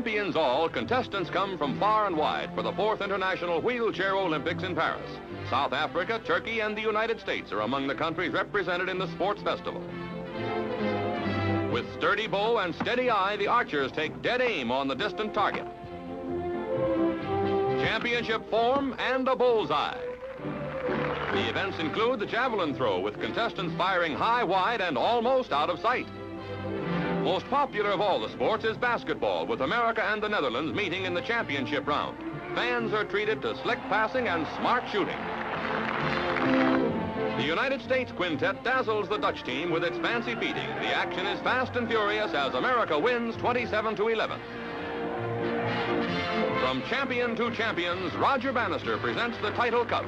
champions all, contestants come from far and wide for the fourth International Wheelchair Olympics in Paris. South Africa, Turkey, and the United States are among the countries represented in the sports festival. With sturdy bow and steady eye, the archers take dead aim on the distant target. Championship form and a bullseye. The events include the javelin throw with contestants firing high, wide, and almost out of sight. Most popular of all the sports is basketball, with America and the Netherlands meeting in the championship round. Fans are treated to slick passing and smart shooting. The United States quintet dazzles the Dutch team with its fancy beating. The action is fast and furious as America wins 27 to 11. From champion to champions, Roger Bannister presents the title cup.